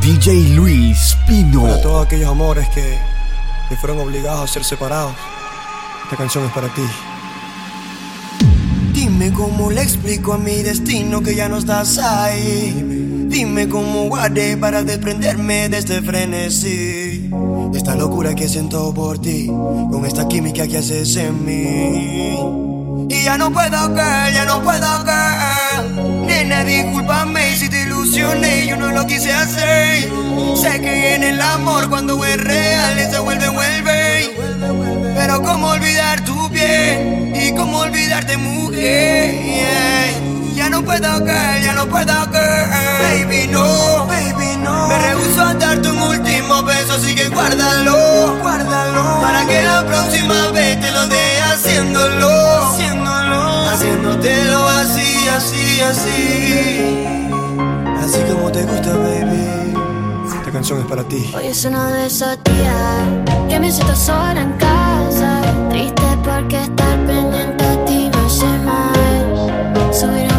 DJ Luis Pino. Para todos aquellos amores que, que fueron obligados a ser separados, esta canción es para ti. Dime cómo le explico a mi destino que ya no estás ahí. Dime cómo guardé para desprenderme de este frenesí. De esta locura que siento por ti, con esta química que haces en mí. Y ya no puedo caer, ya no puedo caer. Quise hacer. Sé que en el amor cuando es real se vuelve, vuelve. Pero cómo olvidar tu piel y cómo olvidarte mujer. Ya no puedo caer, ya no puedo caer. Baby, no, baby, no. Me rehuso a darte un último beso, así que guárdalo, guárdalo. Para que la próxima vez te lo dé haciéndolo, haciéndolo, haciéndotelo así, así, así. Así como te gusta, baby. Esta canción es para ti. Hoy es uno de esos días que me siento sola en casa. Triste porque estar pendiente a ti me hace mal. Subir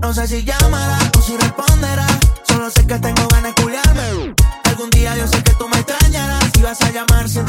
No, sé si llamará o si responderá. Solo sé que tengo ganas de culiarme. Algún día yo sé que tú me extrañarás. Y vas a llamar sin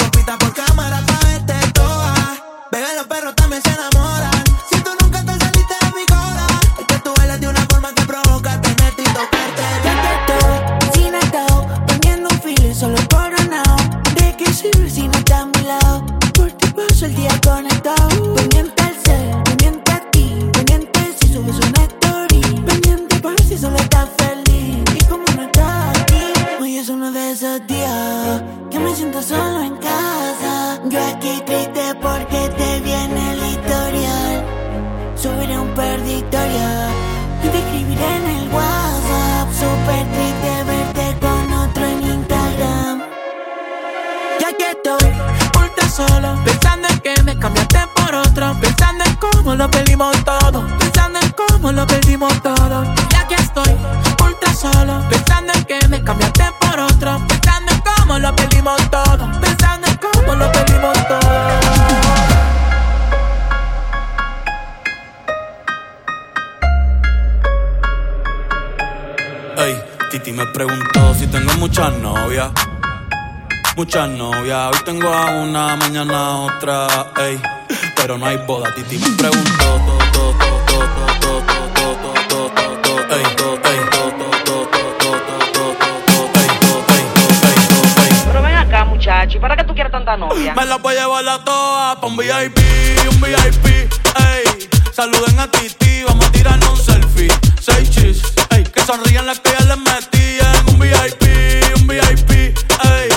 lo perdimos todo, pensando en cómo lo perdimos todo. Y aquí estoy, ultra solo, pensando en que me cambiaste por otro, pensando en cómo lo perdimos todo, pensando en cómo lo perdimos todo. Ey, Titi me preguntó si tengo muchas novias. Muchas novias, hoy tengo a una, mañana a otra, ey pero no hay boda. Titi me preguntó, to, Pero ven acá, muchacho, ¿para qué tú quieres tanta novia? Me la voy a llevar la toa pa' un VIP, un VIP, ey. Saluden a Titi, vamos a tirarnos un selfie. Seis chis, ey. Que sonrían las que ya les metí en un VIP, un VIP, ey.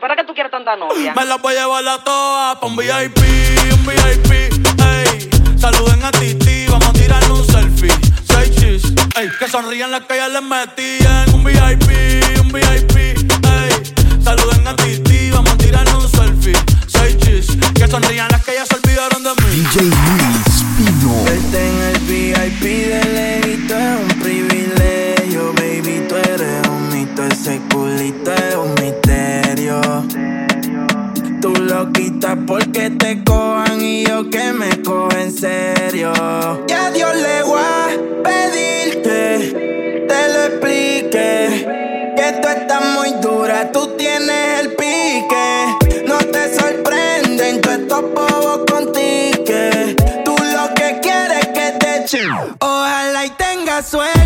para qué tú quieres tanta novia? Me las voy a llevar a todas pa' un VIP, un VIP, ey. Saluden a Titi, vamos a tirar un selfie. Seis chis, ey. Que sonrían las que ya les metían. Un VIP, un VIP, ey. Saluden a Titi, vamos a tirar un selfie. Seis chis, que sonrían las que ya se olvidaron de mí. DJ Luis Pino. Vete en el VIP del leito, es un privilegio, baby, tú eres un mito, ese culito contigo. Tú lo que quieres que te eche. Ojalá y tenga suerte.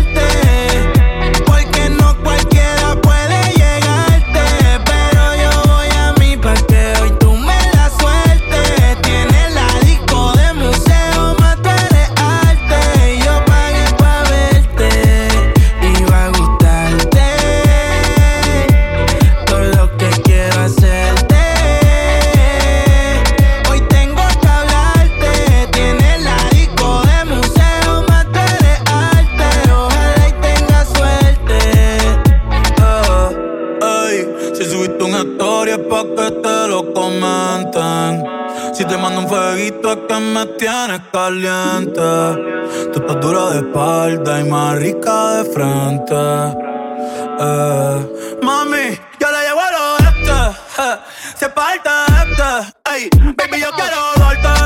se falta este. Ey, baby, yo quiero darte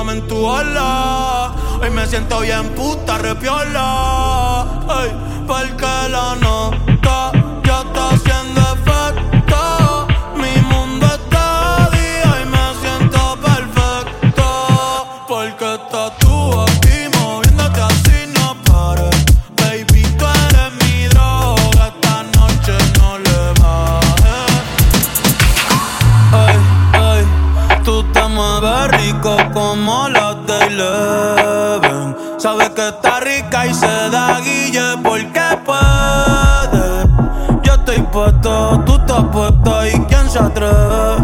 dame en tu. Hoy me siento bien puta, repiola. Ey, porque la no te importó, tu tá apuestas y quién se atreve.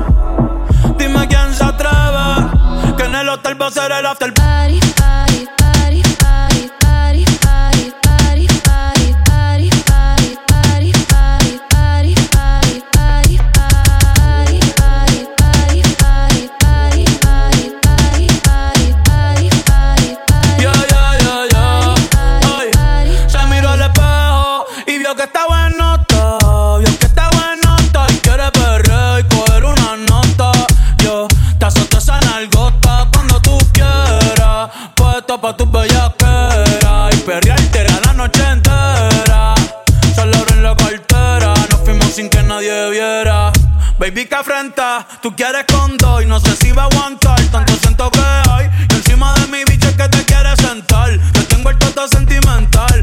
Tú quieres con dos y no sé si va a aguantar. Tanto siento que hay. Y encima de mi bicho es que te quieres sentar. Yo tengo el toto sentimental.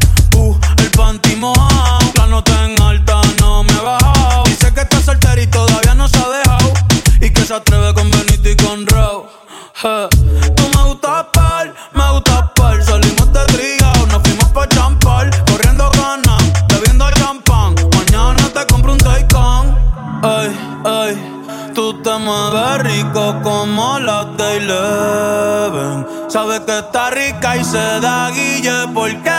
se da guille porque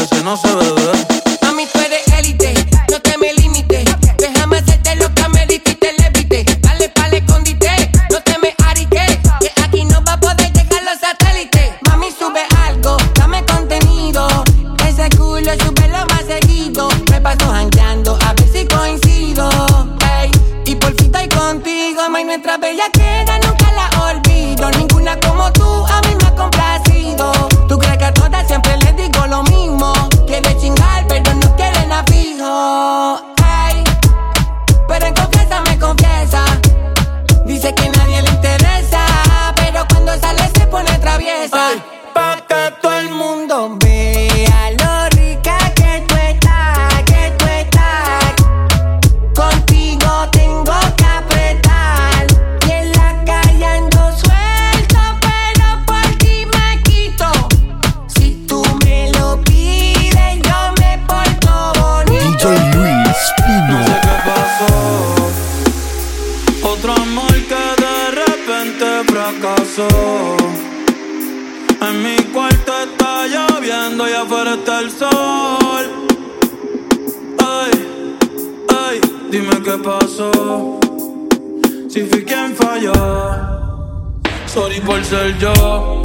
que se no se bebe. Élite ser yo.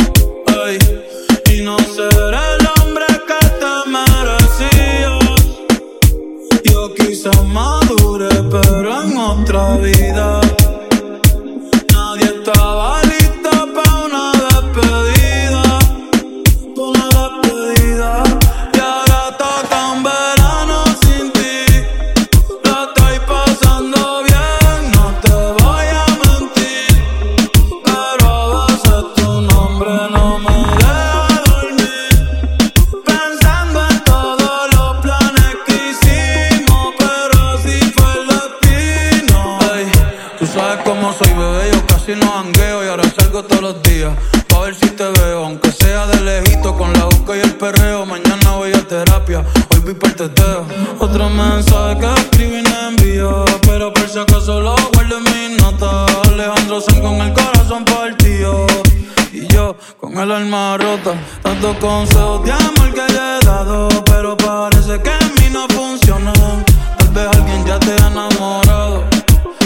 Y yo con el alma rota, tantos consejos de amor que le he dado, pero parece que en mí no funcionan. Tal vez alguien ya te ha enamorado.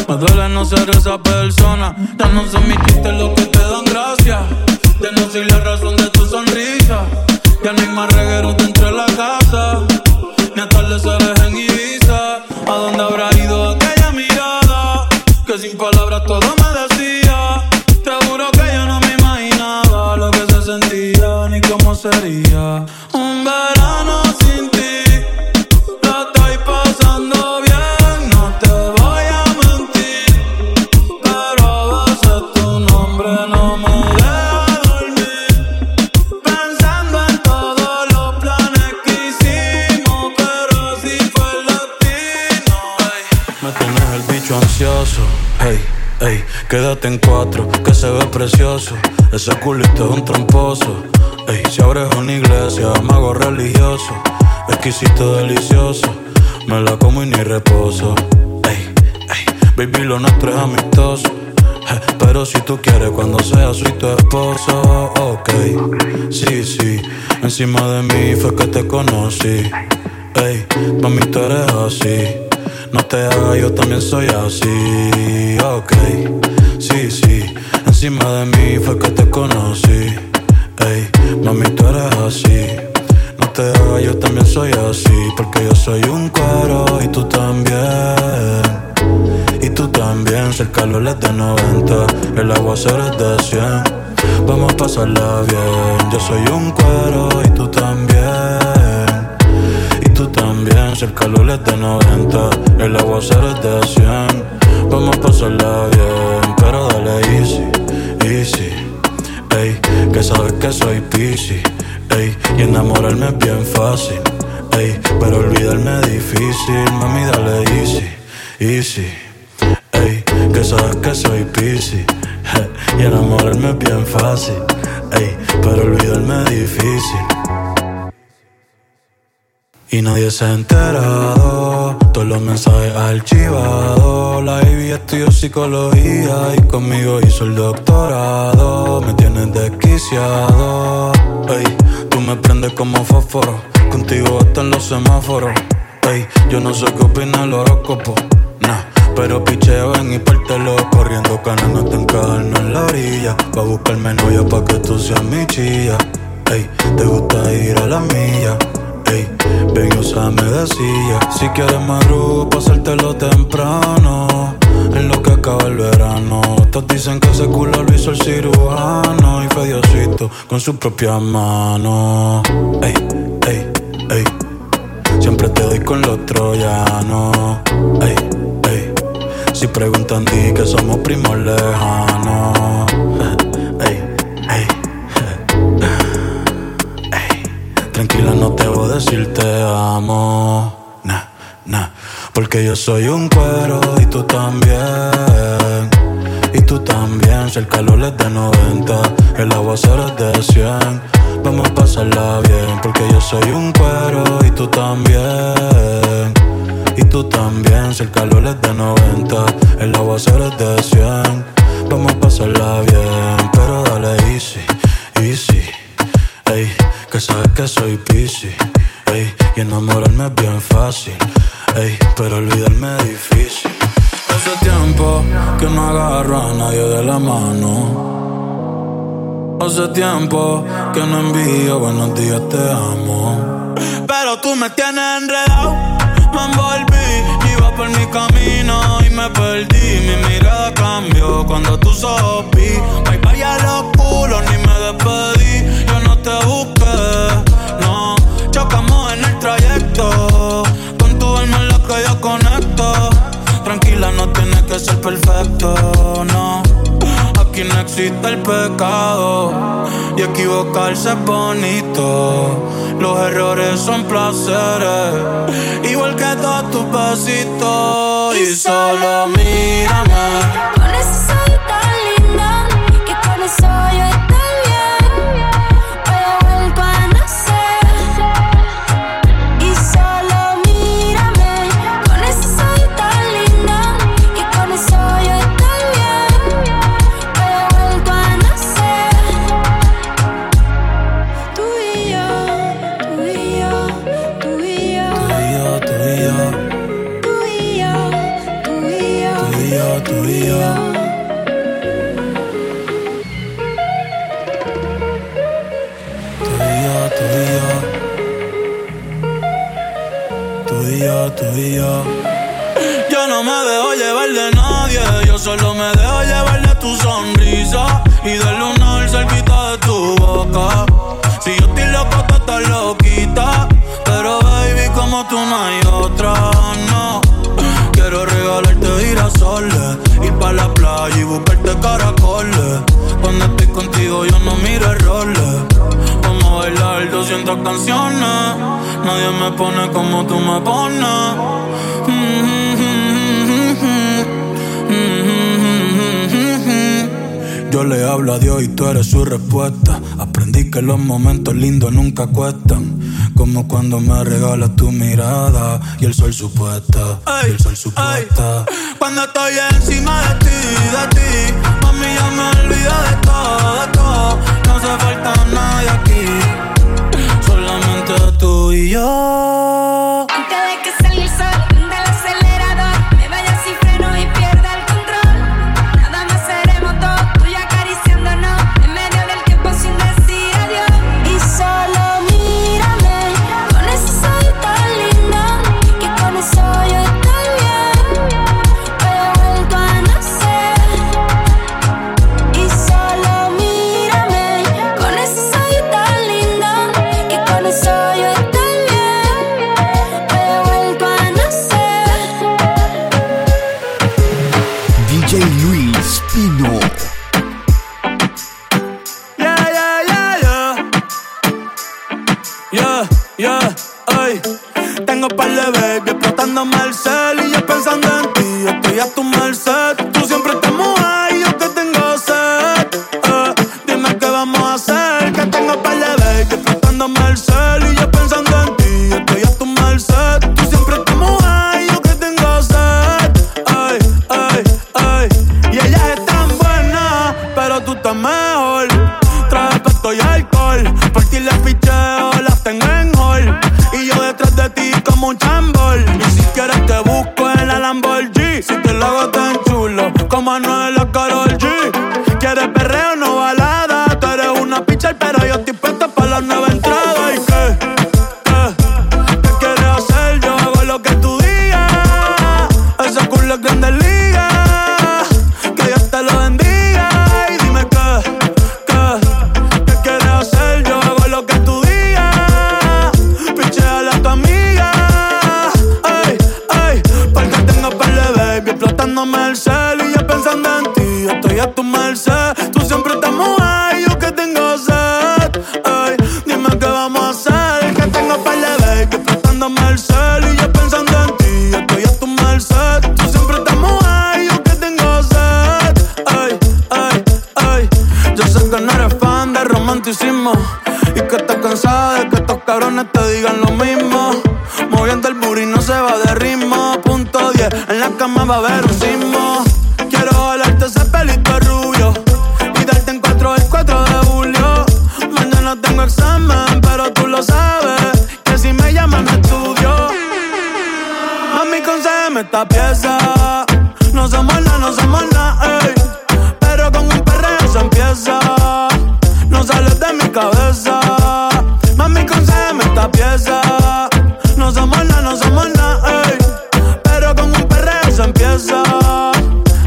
Me duele no ser esa persona. Ya no son mis chistes los que te dan gracia. Ya no soy la razón de tu sonrisa. Ya no hay más regueros dentro de la casa. Ni atardeceres en Ibiza. ¿A dónde habrá ido Un verano sin ti. La estoy pasando bien, no te voy a mentir. Pero a veces tu nombre no me deja dormir. Pensando en todos los planes que hicimos, pero si fue el destino. Me tienes el bicho ansioso. Hey, hey, quédate en cuatro, que se ve precioso. Ese culito es un tramposo. Ey, si abres una iglesia, mago religioso. Exquisito, delicioso. Me la como y ni reposo. Ey, ey, baby, lo nuestro es amistoso. Pero si tú quieres cuando sea soy tu esposo, ok. Sí, sí, encima de mí fue que te conocí. Ey, mami, tú eres así. No te hagas, yo también soy así, ok. Sí, sí, encima de mí fue que te conocí. Ey, mami, tú eres así. No te hagas, yo también soy así. Porque yo soy un cuero y tú también. Y tú también, si el calor es de 90, el aguacero es de 100. Vamos a pasarla bien. Yo soy un cuero y tú también. Y tú también, si el calor es de 90, el aguacero es de 100. Vamos a pasarla bien, pero dale easy, easy. Ey, que sabes que soy piscis. Ey, y enamorarme es bien fácil. Ey, pero olvidarme es difícil. Mami, dale easy, easy. Ey, que sabes que soy piscis. Y enamorarme es bien fácil. Ey, pero olvidarme es difícil. Y nadie se ha enterado, todos los mensajes archivados. Estudió psicología y conmigo hizo el doctorado. Me tienes desquiciado, ey, tú me prendes como fósforo. Contigo hasta en los semáforos, ey, yo no sé qué opina el horóscopo, nah. Pero picheo en y pártelo corriendo canas en quedarnos en la orilla. Va a buscarme novia pa' que tú seas mi chilla. Ey, te gusta ir a la milla. Ey, ven y úsame de silla. Si quieres madrugo, pasártelo temprano. En lo que acaba el verano. Todos dicen que ese culo lo hizo el cirujano. Y fue con su propia mano. Ey, ey, ey. Siempre te doy con los troyanos. Ey, ey. Si preguntan, di que somos primos lejanos. Ey, ey. Tranquila, no te voy a decir te amo. Porque yo soy un cuero y tú también. Y tú también. Si el calor es de 90, el aguacero es de 100. Vamos a pasarla bien. Porque yo soy un cuero y tú también. Y tú también. Si el calor es de 90, el aguacero es de 100. Vamos a pasarla bien. Pero dale easy, easy. Ey, que sabes que soy piscis. Ey, y enamorarme es bien fácil. Ey, pero olvidarme difícil. Hace tiempo que no agarro a nadie de la mano. Hace tiempo que no envío buenos días, te amo. Pero tú me tienes enredado, me envolví. Iba por mi camino y me perdí. Mi mirada cambió cuando tú sopí. Bye a los culos, ni me despedí. Yo no te busqué, ser perfecto, no. Aquí no existe el pecado y equivocarse es bonito. Los errores son placeres, igual que todos tus besitos. Y solo mírame. y buscarte caracoles. Cuando estoy contigo yo no miro errores. Vamos a bailar 200 canciones. Nadie me pone como tú me pones. Yo le hablo a Dios y tú eres su respuesta. Aprendí que los momentos lindos nunca cuestan como cuando me regalas tu mirada y el sol supuesta. Y el sol supuesta. Cuando estoy encima de ti, de ti, mami, ya me olvido de todo, de todo. No hace falta nadie aquí, solamente tú y yo. y concédeme esta pieza. No se mola, no se mola, ey. Pero con un perreo se empieza. No sale de mi cabeza. Mami, concédeme esta pieza. No se mola, no se mola, ey. Pero con un perreo se empieza.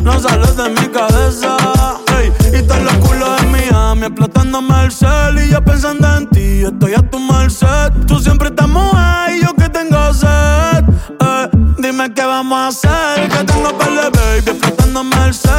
No sale de mi cabeza. Ey. Y todos los culos de Miami explotándome el cel y yo pensando en ti. Estoy hasta vamos a hacer? Que tengo para baby explotándome el.